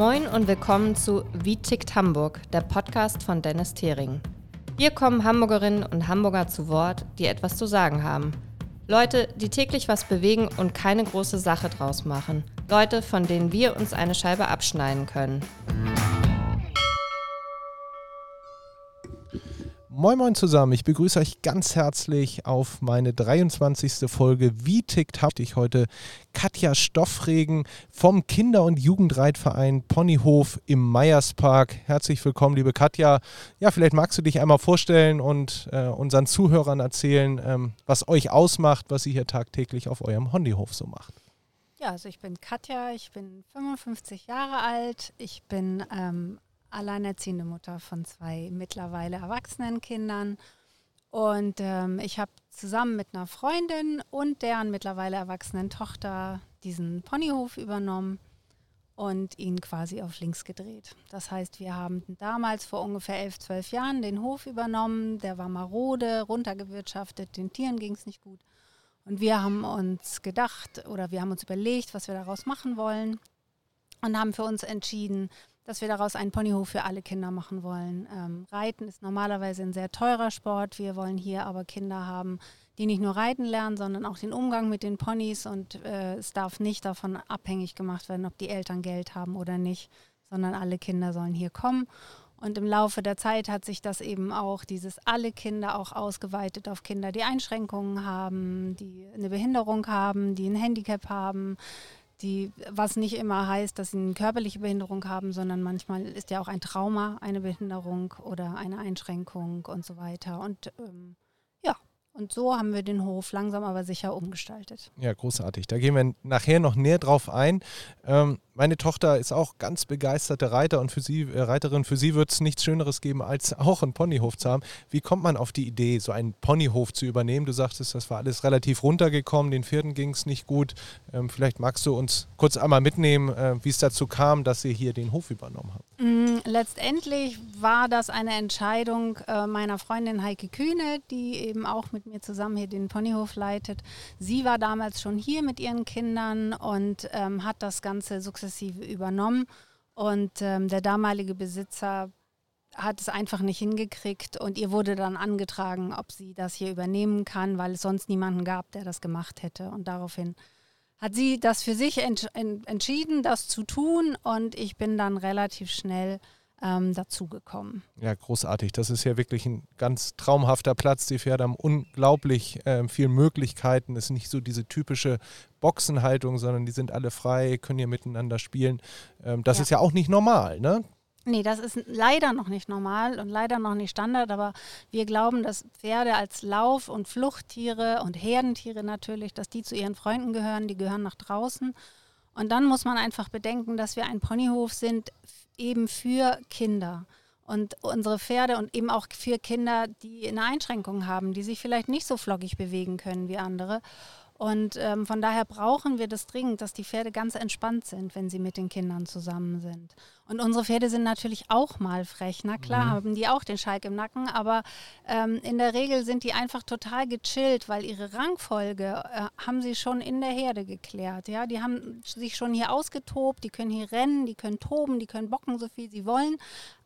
Moin und willkommen zu Wie tickt Hamburg, der Podcast von Dennis Thering. Hier kommen Hamburgerinnen und Hamburger zu Wort, die etwas zu sagen haben. Leute, die täglich was bewegen und keine große Sache draus machen. Leute, von denen wir uns eine Scheibe abschneiden können. Moin Moin zusammen, ich begrüße euch ganz herzlich auf meine 23. Folge Wie tickt habt ich heute Katja Stoffregen vom Kinder- und Jugendreitverein Ponyhof im Meierspark. Herzlich willkommen, liebe Katja. Ja, vielleicht magst du dich einmal vorstellen und äh, unseren Zuhörern erzählen, ähm, was euch ausmacht, was ihr hier tagtäglich auf eurem Hondihof so macht. Ja, also ich bin Katja, ich bin 55 Jahre alt, ich bin ähm, alleinerziehende Mutter von zwei mittlerweile erwachsenen Kindern. Und ähm, ich habe zusammen mit einer Freundin und deren mittlerweile erwachsenen Tochter diesen Ponyhof übernommen und ihn quasi auf links gedreht. Das heißt, wir haben damals vor ungefähr elf, zwölf Jahren den Hof übernommen. Der war marode, runtergewirtschaftet, den Tieren ging es nicht gut. Und wir haben uns gedacht oder wir haben uns überlegt, was wir daraus machen wollen und haben für uns entschieden, dass wir daraus einen Ponyhof für alle Kinder machen wollen. Ähm, Reiten ist normalerweise ein sehr teurer Sport. Wir wollen hier aber Kinder haben, die nicht nur reiten lernen, sondern auch den Umgang mit den Ponys. Und äh, es darf nicht davon abhängig gemacht werden, ob die Eltern Geld haben oder nicht, sondern alle Kinder sollen hier kommen. Und im Laufe der Zeit hat sich das eben auch, dieses alle Kinder auch ausgeweitet auf Kinder, die Einschränkungen haben, die eine Behinderung haben, die ein Handicap haben, die, was nicht immer heißt, dass sie eine körperliche Behinderung haben, sondern manchmal ist ja auch ein Trauma eine Behinderung oder eine Einschränkung und so weiter. Und ähm, ja, und so haben wir den Hof langsam aber sicher umgestaltet. Ja, großartig. Da gehen wir nachher noch näher drauf ein. Ähm, meine Tochter ist auch ganz begeisterte Reiter und für sie, äh, Reiterin. Für sie wird es nichts Schöneres geben, als auch einen Ponyhof zu haben. Wie kommt man auf die Idee, so einen Ponyhof zu übernehmen? Du sagtest, das war alles relativ runtergekommen, den Pferden ging es nicht gut. Ähm, vielleicht magst du uns kurz einmal mitnehmen, äh, wie es dazu kam, dass ihr hier den Hof übernommen habt. Mm, letztendlich war das eine Entscheidung äh, meiner Freundin Heike Kühne, die eben auch mit mir zusammen hier den Ponyhof leitet. Sie war damals schon hier mit ihren Kindern und ähm, hat das Ganze sukzessive sukzessive übernommen. Und ähm, der damalige Besitzer hat es einfach nicht hingekriegt und ihr wurde dann angetragen, ob sie das hier übernehmen kann, weil es sonst niemanden gab, der das gemacht hätte. Und daraufhin hat sie das für sich ents entschieden, das zu tun und ich bin dann relativ schnell ähm, dazugekommen. Ja, großartig. Das ist ja wirklich ein ganz traumhafter Platz. Die Pferde haben unglaublich äh, viele Möglichkeiten. Es ist nicht so diese typische Boxenhaltung, sondern die sind alle frei, können hier miteinander spielen. Ähm, das ja. ist ja auch nicht normal, ne? Nee, das ist leider noch nicht normal und leider noch nicht Standard, aber wir glauben, dass Pferde als Lauf- und Fluchttiere und Herdentiere natürlich, dass die zu ihren Freunden gehören, die gehören nach draußen. Und dann muss man einfach bedenken, dass wir ein Ponyhof sind eben für Kinder. Und unsere Pferde und eben auch für Kinder, die eine Einschränkung haben, die sich vielleicht nicht so flockig bewegen können wie andere. Und ähm, von daher brauchen wir das dringend, dass die Pferde ganz entspannt sind, wenn sie mit den Kindern zusammen sind. Und unsere Pferde sind natürlich auch mal frech. Na klar, mhm. haben die auch den Schalk im Nacken, aber ähm, in der Regel sind die einfach total gechillt, weil ihre Rangfolge äh, haben sie schon in der Herde geklärt. Ja, die haben sich schon hier ausgetobt, die können hier rennen, die können toben, die können bocken, so viel sie wollen,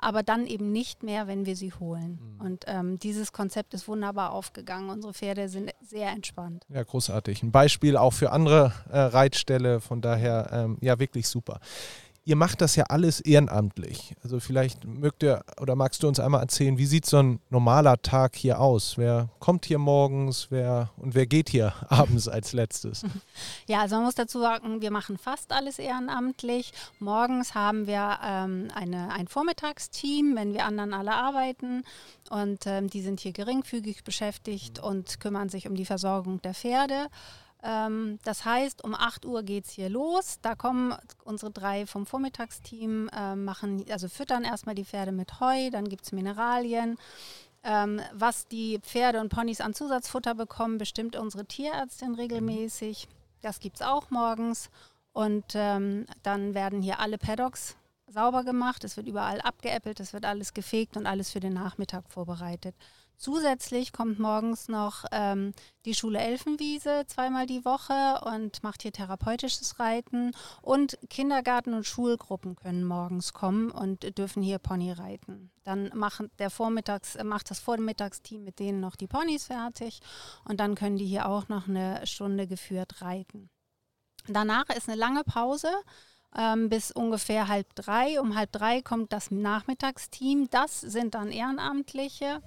aber dann eben nicht mehr, wenn wir sie holen. Mhm. Und ähm, dieses Konzept ist wunderbar aufgegangen. Unsere Pferde sind sehr entspannt. Ja, großartig. Ein Beispiel auch für andere äh, Reitställe, von daher ähm, ja wirklich super ihr macht das ja alles ehrenamtlich. Also vielleicht mögt ihr oder magst du uns einmal erzählen, wie sieht so ein normaler Tag hier aus? Wer kommt hier morgens, wer und wer geht hier abends als letztes? Ja, also man muss dazu sagen, wir machen fast alles ehrenamtlich. Morgens haben wir ähm, eine, ein Vormittagsteam, wenn wir anderen alle arbeiten. Und ähm, die sind hier geringfügig beschäftigt und kümmern sich um die Versorgung der Pferde. Ähm, das heißt, um 8 Uhr geht es hier los. Da kommen unsere drei vom Vormittagsteam, äh, machen, also füttern erstmal die Pferde mit Heu, dann gibt es Mineralien. Ähm, was die Pferde und Ponys an Zusatzfutter bekommen, bestimmt unsere Tierärztin regelmäßig. Das gibt es auch morgens. Und ähm, dann werden hier alle Paddocks sauber gemacht. Es wird überall abgeäppelt, es wird alles gefegt und alles für den Nachmittag vorbereitet. Zusätzlich kommt morgens noch ähm, die Schule Elfenwiese zweimal die Woche und macht hier therapeutisches Reiten. Und Kindergarten und Schulgruppen können morgens kommen und dürfen hier Pony reiten. Dann machen der Vormittags, äh, macht das Vormittagsteam mit denen noch die Ponys fertig und dann können die hier auch noch eine Stunde geführt reiten. Danach ist eine lange Pause ähm, bis ungefähr halb drei. Um halb drei kommt das Nachmittagsteam. Das sind dann Ehrenamtliche.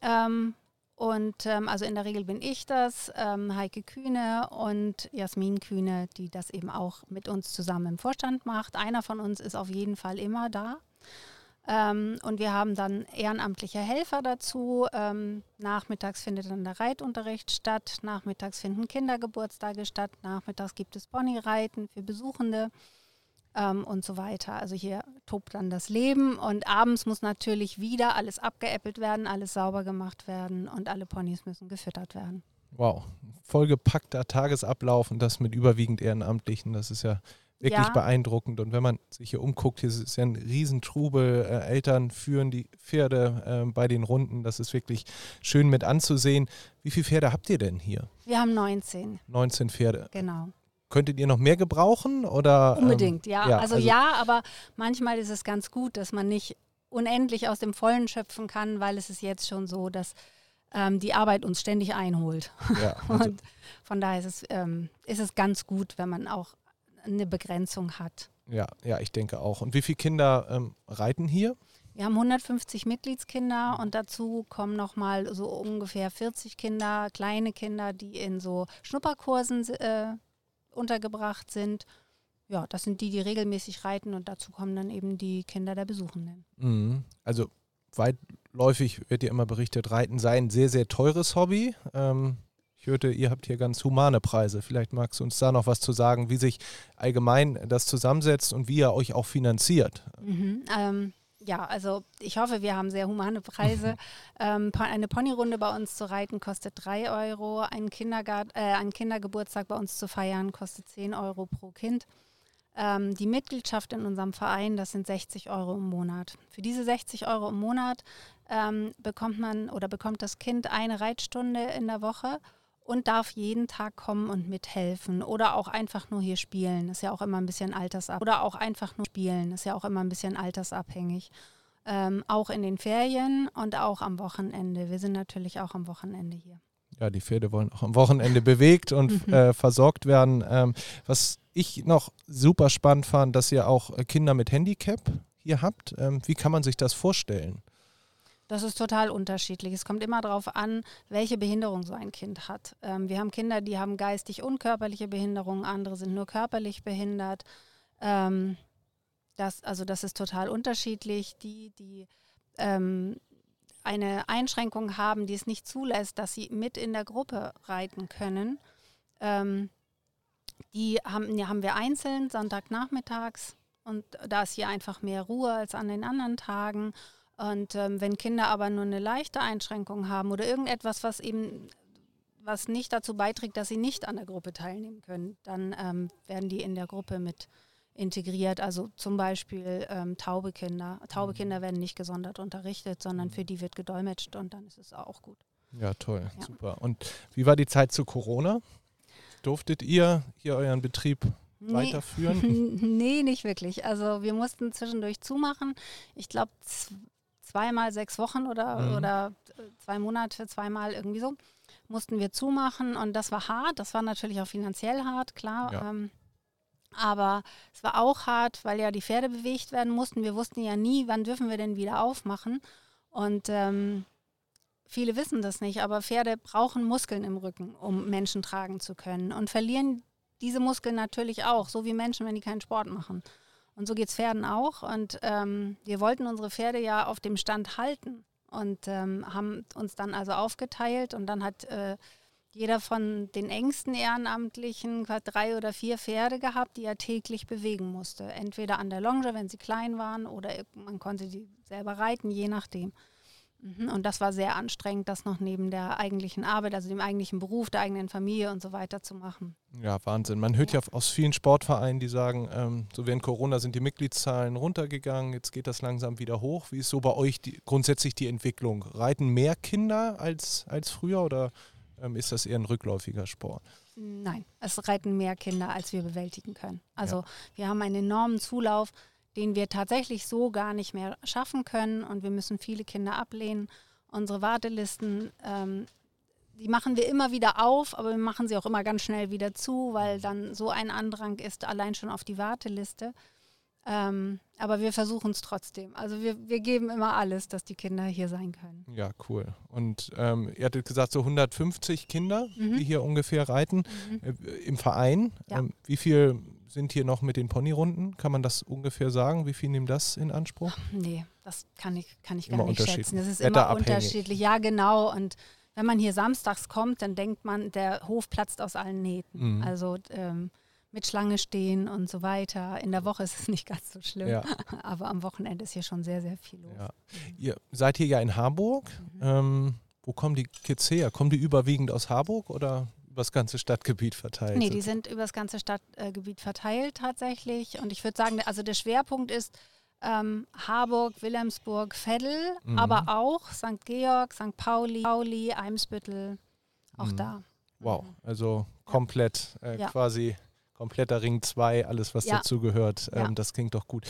Ähm, und ähm, also in der Regel bin ich das, ähm, Heike Kühne und Jasmin Kühne, die das eben auch mit uns zusammen im Vorstand macht. Einer von uns ist auf jeden Fall immer da. Ähm, und wir haben dann ehrenamtliche Helfer dazu. Ähm, nachmittags findet dann der Reitunterricht statt. Nachmittags finden Kindergeburtstage statt. Nachmittags gibt es Ponyreiten für Besuchende ähm, und so weiter. Also hier tobt dann das Leben und abends muss natürlich wieder alles abgeäppelt werden, alles sauber gemacht werden und alle Ponys müssen gefüttert werden. Wow, vollgepackter Tagesablauf und das mit überwiegend Ehrenamtlichen, das ist ja wirklich ja. beeindruckend. Und wenn man sich hier umguckt, hier ist ja ein Riesentrubel. Äh, Eltern führen die Pferde äh, bei den Runden. Das ist wirklich schön mit anzusehen. Wie viele Pferde habt ihr denn hier? Wir haben 19. 19 Pferde. Genau. Könntet ihr noch mehr gebrauchen? Oder, ähm, Unbedingt, ähm, ja. ja also, also ja, aber manchmal ist es ganz gut, dass man nicht unendlich aus dem Vollen schöpfen kann, weil es ist jetzt schon so, dass ähm, die Arbeit uns ständig einholt. Ja, also und von daher ist es, ähm, ist es ganz gut, wenn man auch eine Begrenzung hat. Ja, ja, ich denke auch. Und wie viele Kinder ähm, reiten hier? Wir haben 150 Mitgliedskinder und dazu kommen nochmal so ungefähr 40 Kinder, kleine Kinder, die in so Schnupperkursen äh, untergebracht sind. Ja, das sind die, die regelmäßig reiten und dazu kommen dann eben die Kinder der Besuchenden. Mhm. Also weitläufig wird ja immer berichtet, Reiten sei ein sehr, sehr teures Hobby. Ähm, ich hörte, ihr habt hier ganz humane Preise. Vielleicht magst du uns da noch was zu sagen, wie sich allgemein das zusammensetzt und wie ihr euch auch finanziert. Mhm, ähm, ja, also ich hoffe, wir haben sehr humane Preise. ähm, eine Ponyrunde bei uns zu reiten kostet 3 Euro. Ein Kindergart äh, einen Kindergeburtstag bei uns zu feiern kostet 10 Euro pro Kind. Ähm, die Mitgliedschaft in unserem Verein, das sind 60 Euro im Monat. Für diese 60 Euro im Monat ähm, bekommt man oder bekommt das Kind eine Reitstunde in der Woche und darf jeden Tag kommen und mithelfen oder auch einfach nur hier spielen. Das ist ja auch immer ein bisschen altersabhängig. Oder auch einfach nur spielen. Das ist ja auch immer ein bisschen altersabhängig. Ähm, auch in den Ferien und auch am Wochenende. Wir sind natürlich auch am Wochenende hier. Ja, die Pferde wollen auch am Wochenende bewegt und äh, versorgt werden. Ähm, was ich noch super spannend fand, dass ihr auch Kinder mit Handicap hier habt. Ähm, wie kann man sich das vorstellen? Das ist total unterschiedlich. Es kommt immer darauf an, welche Behinderung so ein Kind hat. Ähm, wir haben Kinder, die haben geistig unkörperliche Behinderungen, andere sind nur körperlich behindert. Ähm, das, also das ist total unterschiedlich. Die, die ähm, eine Einschränkung haben, die es nicht zulässt, dass sie mit in der Gruppe reiten können, ähm, die haben, die haben wir einzeln, Sonntagnachmittags. Und da ist hier einfach mehr Ruhe als an den anderen Tagen. Und ähm, wenn Kinder aber nur eine leichte Einschränkung haben oder irgendetwas, was eben was nicht dazu beiträgt, dass sie nicht an der Gruppe teilnehmen können, dann ähm, werden die in der Gruppe mit integriert. Also zum Beispiel ähm, taube Kinder. Taube mhm. Kinder werden nicht gesondert unterrichtet, sondern für die wird gedolmetscht und dann ist es auch gut. Ja, toll, ja. super. Und wie war die Zeit zu Corona? Durftet ihr hier euren Betrieb nee. weiterführen? nee, nicht wirklich. Also wir mussten zwischendurch zumachen. Ich glaube, zweimal sechs Wochen oder, mhm. oder äh, zwei Monate, zweimal irgendwie so, mussten wir zumachen und das war hart. Das war natürlich auch finanziell hart, klar. Ja. Ähm, aber es war auch hart, weil ja die Pferde bewegt werden mussten. Wir wussten ja nie, wann dürfen wir denn wieder aufmachen. Und ähm, viele wissen das nicht, aber Pferde brauchen Muskeln im Rücken, um Menschen tragen zu können und verlieren diese Muskeln natürlich auch, so wie Menschen, wenn die keinen Sport machen. Und so geht es Pferden auch. Und ähm, wir wollten unsere Pferde ja auf dem Stand halten und ähm, haben uns dann also aufgeteilt und dann hat äh, jeder von den engsten Ehrenamtlichen drei oder vier Pferde gehabt, die er täglich bewegen musste. Entweder an der Longe, wenn sie klein waren, oder man konnte die selber reiten, je nachdem. Mhm, und das war sehr anstrengend, das noch neben der eigentlichen Arbeit, also dem eigentlichen Beruf, der eigenen Familie und so weiter zu machen. Ja, Wahnsinn. Man hört ja, ja aus vielen Sportvereinen, die sagen, ähm, so während Corona sind die Mitgliedszahlen runtergegangen, jetzt geht das langsam wieder hoch. Wie ist so bei euch die, grundsätzlich die Entwicklung? Reiten mehr Kinder als, als früher oder ähm, ist das eher ein rückläufiger Sport? Nein, es reiten mehr Kinder, als wir bewältigen können. Also ja. wir haben einen enormen Zulauf den wir tatsächlich so gar nicht mehr schaffen können und wir müssen viele Kinder ablehnen. Unsere Wartelisten, ähm, die machen wir immer wieder auf, aber wir machen sie auch immer ganz schnell wieder zu, weil dann so ein Andrang ist, allein schon auf die Warteliste. Ähm, aber wir versuchen es trotzdem. Also wir, wir geben immer alles, dass die Kinder hier sein können. Ja, cool. Und ähm, ihr hattet gesagt, so 150 Kinder, mhm. die hier ungefähr reiten mhm. äh, im Verein. Ja. Ähm, wie viel sind hier noch mit den Ponyrunden. Kann man das ungefähr sagen? Wie viel nehmen das in Anspruch? Nee, das kann ich, kann ich gar nicht schätzen. Das ist immer unterschiedlich. Ja, genau. Und wenn man hier samstags kommt, dann denkt man, der Hof platzt aus allen Nähten. Mhm. Also ähm, mit Schlange stehen und so weiter. In der Woche ist es nicht ganz so schlimm, ja. aber am Wochenende ist hier schon sehr, sehr viel los. Ja. Ihr seid hier ja in Harburg. Mhm. Ähm, wo kommen die Kids her? Kommen die überwiegend aus Harburg oder das ganze Stadtgebiet verteilt? Nee, die sind über das ganze Stadtgebiet verteilt tatsächlich. Und ich würde sagen, also der Schwerpunkt ist ähm, Harburg, Wilhelmsburg, Veddel, mhm. aber auch St. Georg, St. Pauli, Pauli Eimsbüttel, auch mhm. da. Wow, also komplett äh, ja. quasi kompletter Ring 2, alles was ja. dazugehört. Ähm, ja. Das klingt doch gut.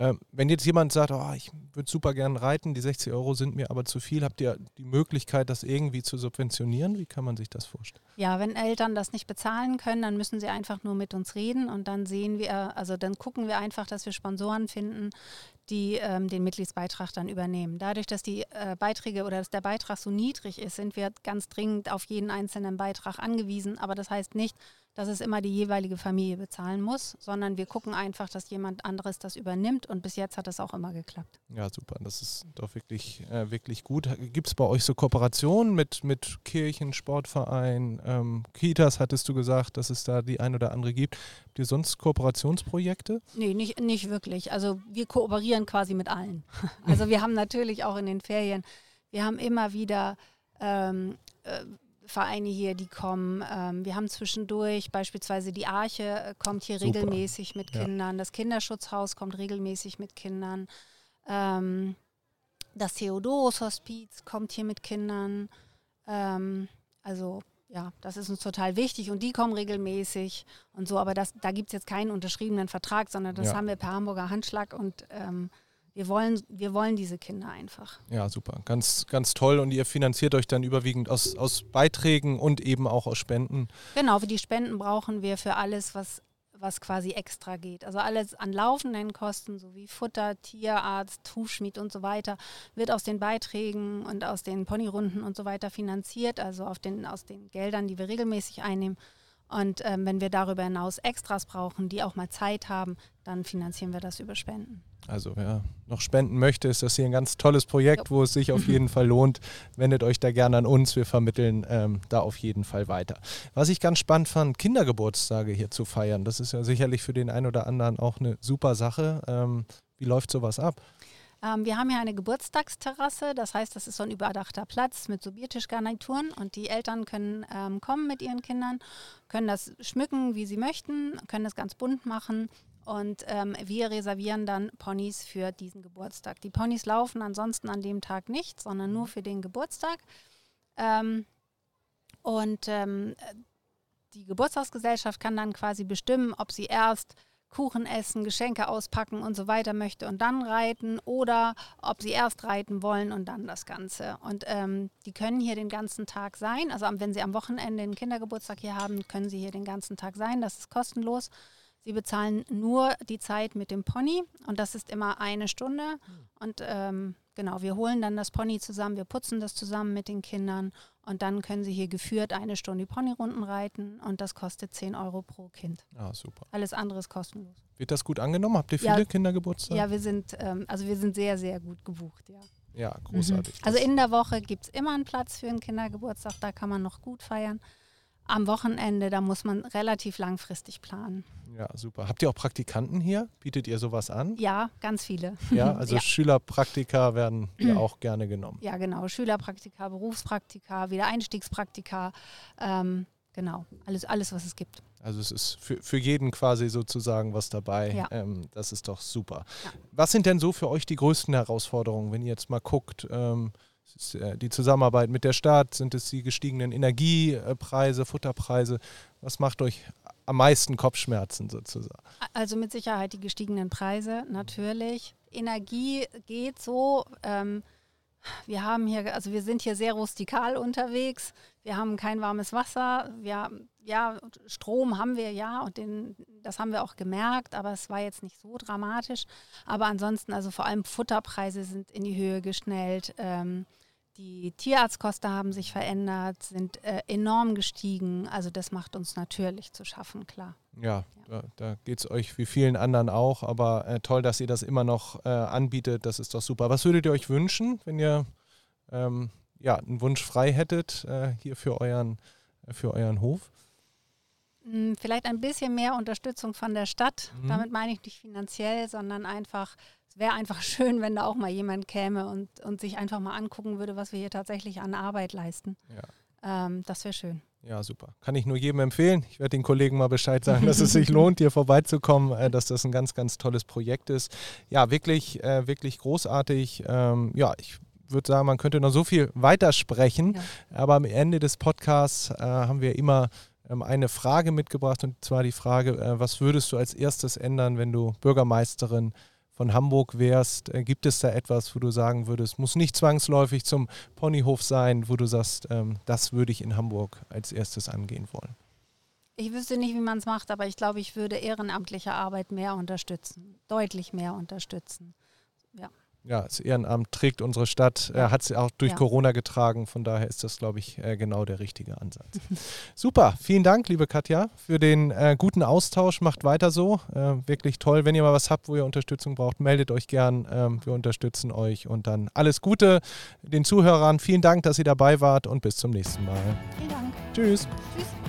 Ähm, wenn jetzt jemand sagt, oh, ich würde super gerne reiten, die 60 Euro sind mir aber zu viel, habt ihr die Möglichkeit, das irgendwie zu subventionieren? Wie kann man sich das vorstellen? Ja, wenn Eltern das nicht bezahlen können, dann müssen sie einfach nur mit uns reden und dann sehen wir, also dann gucken wir einfach, dass wir Sponsoren finden, die ähm, den Mitgliedsbeitrag dann übernehmen. Dadurch, dass die äh, Beiträge oder dass der Beitrag so niedrig ist, sind wir ganz dringend auf jeden einzelnen Beitrag angewiesen. Aber das heißt nicht, dass es immer die jeweilige Familie bezahlen muss, sondern wir gucken einfach, dass jemand anderes das übernimmt und bis jetzt hat das auch immer geklappt. Ja, super. Das ist doch wirklich, äh, wirklich gut. Gibt es bei euch so Kooperationen mit, mit Kirchen, Sportvereinen, ähm, Kitas, hattest du gesagt, dass es da die ein oder andere gibt. Habt ihr sonst Kooperationsprojekte? Nee, nicht, nicht wirklich. Also wir kooperieren quasi mit allen. Also wir haben natürlich auch in den Ferien, wir haben immer wieder ähm, äh, Vereine hier, die kommen. Ähm, wir haben zwischendurch beispielsweise die Arche äh, kommt hier Super. regelmäßig mit ja. Kindern, das Kinderschutzhaus kommt regelmäßig mit Kindern, ähm, das Theodorus Hospiz kommt hier mit Kindern. Ähm, also ja, das ist uns total wichtig und die kommen regelmäßig und so, aber das, da gibt es jetzt keinen unterschriebenen Vertrag, sondern das ja. haben wir per Hamburger Handschlag und ähm, wir wollen, wir wollen diese Kinder einfach. Ja, super. Ganz, ganz toll. Und ihr finanziert euch dann überwiegend aus, aus Beiträgen und eben auch aus Spenden. Genau, für die Spenden brauchen wir für alles, was, was quasi extra geht. Also alles an laufenden Kosten, sowie Futter, Tierarzt, Hufschmied und so weiter, wird aus den Beiträgen und aus den Ponyrunden und so weiter finanziert, also auf den, aus den Geldern, die wir regelmäßig einnehmen. Und ähm, wenn wir darüber hinaus Extras brauchen, die auch mal Zeit haben, dann finanzieren wir das über Spenden. Also wer noch spenden möchte, ist das hier ein ganz tolles Projekt, wo es sich auf jeden Fall lohnt. Wendet euch da gerne an uns. Wir vermitteln ähm, da auf jeden Fall weiter. Was ich ganz spannend fand, Kindergeburtstage hier zu feiern. Das ist ja sicherlich für den einen oder anderen auch eine super Sache. Ähm, wie läuft sowas ab? Ähm, wir haben hier eine Geburtstagsterrasse, das heißt, das ist so ein überdachter Platz mit so Biertischgarnituren und die Eltern können ähm, kommen mit ihren Kindern, können das schmücken, wie sie möchten, können das ganz bunt machen und ähm, wir reservieren dann Ponys für diesen Geburtstag. Die Ponys laufen ansonsten an dem Tag nicht, sondern nur für den Geburtstag. Ähm, und ähm, die Geburtstagsgesellschaft kann dann quasi bestimmen, ob sie erst Kuchen essen, Geschenke auspacken und so weiter möchte und dann reiten oder ob sie erst reiten wollen und dann das Ganze. Und ähm, die können hier den ganzen Tag sein. Also wenn sie am Wochenende einen Kindergeburtstag hier haben, können sie hier den ganzen Tag sein. Das ist kostenlos. Sie bezahlen nur die Zeit mit dem Pony und das ist immer eine Stunde. Und ähm, genau, wir holen dann das Pony zusammen, wir putzen das zusammen mit den Kindern und dann können sie hier geführt eine Stunde Ponyrunden reiten und das kostet 10 Euro pro Kind. Ah, super. Alles andere ist kostenlos. Wird das gut angenommen? Habt ihr viele ja, Kindergeburtstage? Ja, wir sind, ähm, also wir sind sehr, sehr gut gebucht, ja. Ja, großartig. Mhm. Also in der Woche gibt es immer einen Platz für einen Kindergeburtstag, da kann man noch gut feiern am Wochenende, da muss man relativ langfristig planen. Ja, super. Habt ihr auch Praktikanten hier? Bietet ihr sowas an? Ja, ganz viele. Ja, also ja. Schülerpraktika werden ja auch gerne genommen. Ja, genau. Schülerpraktika, Berufspraktika, Wiedereinstiegspraktika. Ähm, genau, alles, alles, was es gibt. Also es ist für, für jeden quasi sozusagen was dabei. Ja. Ähm, das ist doch super. Ja. Was sind denn so für euch die größten Herausforderungen, wenn ihr jetzt mal guckt? Ähm, äh, die Zusammenarbeit mit der Stadt? Sind es die gestiegenen Energiepreise, Futterpreise? Was macht euch am meisten Kopfschmerzen sozusagen? Also mit Sicherheit die gestiegenen Preise, natürlich. Energie geht so. Ähm, wir haben hier, also wir sind hier sehr rustikal unterwegs. Wir haben kein warmes Wasser. Wir, ja, Strom haben wir ja und den, das haben wir auch gemerkt, aber es war jetzt nicht so dramatisch. Aber ansonsten, also vor allem Futterpreise sind in die Höhe geschnellt. Ähm, die Tierarztkosten haben sich verändert, sind äh, enorm gestiegen. Also das macht uns natürlich zu schaffen, klar. Ja, ja. da, da geht es euch wie vielen anderen auch. Aber äh, toll, dass ihr das immer noch äh, anbietet. Das ist doch super. Was würdet ihr euch wünschen, wenn ihr ähm, ja, einen Wunsch frei hättet äh, hier für euren, für euren Hof? Hm, vielleicht ein bisschen mehr Unterstützung von der Stadt. Mhm. Damit meine ich nicht finanziell, sondern einfach wäre einfach schön, wenn da auch mal jemand käme und, und sich einfach mal angucken würde, was wir hier tatsächlich an Arbeit leisten. Ja. Ähm, das wäre schön. Ja, super. Kann ich nur jedem empfehlen. Ich werde den Kollegen mal Bescheid sagen, dass es sich lohnt, hier vorbeizukommen, äh, dass das ein ganz, ganz tolles Projekt ist. Ja, wirklich, äh, wirklich großartig. Ähm, ja, ich würde sagen, man könnte noch so viel weitersprechen, ja. aber am Ende des Podcasts äh, haben wir immer ähm, eine Frage mitgebracht und zwar die Frage, was würdest du als erstes ändern, wenn du Bürgermeisterin von Hamburg wärst, äh, gibt es da etwas, wo du sagen würdest, muss nicht zwangsläufig zum Ponyhof sein, wo du sagst, ähm, das würde ich in Hamburg als erstes angehen wollen? Ich wüsste nicht, wie man es macht, aber ich glaube, ich würde ehrenamtliche Arbeit mehr unterstützen, deutlich mehr unterstützen. Ja das Ehrenamt trägt unsere Stadt, äh, hat sie auch durch ja. Corona getragen. Von daher ist das, glaube ich, äh, genau der richtige Ansatz. Super, vielen Dank, liebe Katja, für den äh, guten Austausch. Macht weiter so. Äh, wirklich toll. Wenn ihr mal was habt, wo ihr Unterstützung braucht, meldet euch gern. Ähm, wir unterstützen euch und dann alles Gute den Zuhörern. Vielen Dank, dass ihr dabei wart und bis zum nächsten Mal. Vielen Dank. Tschüss. Tschüss.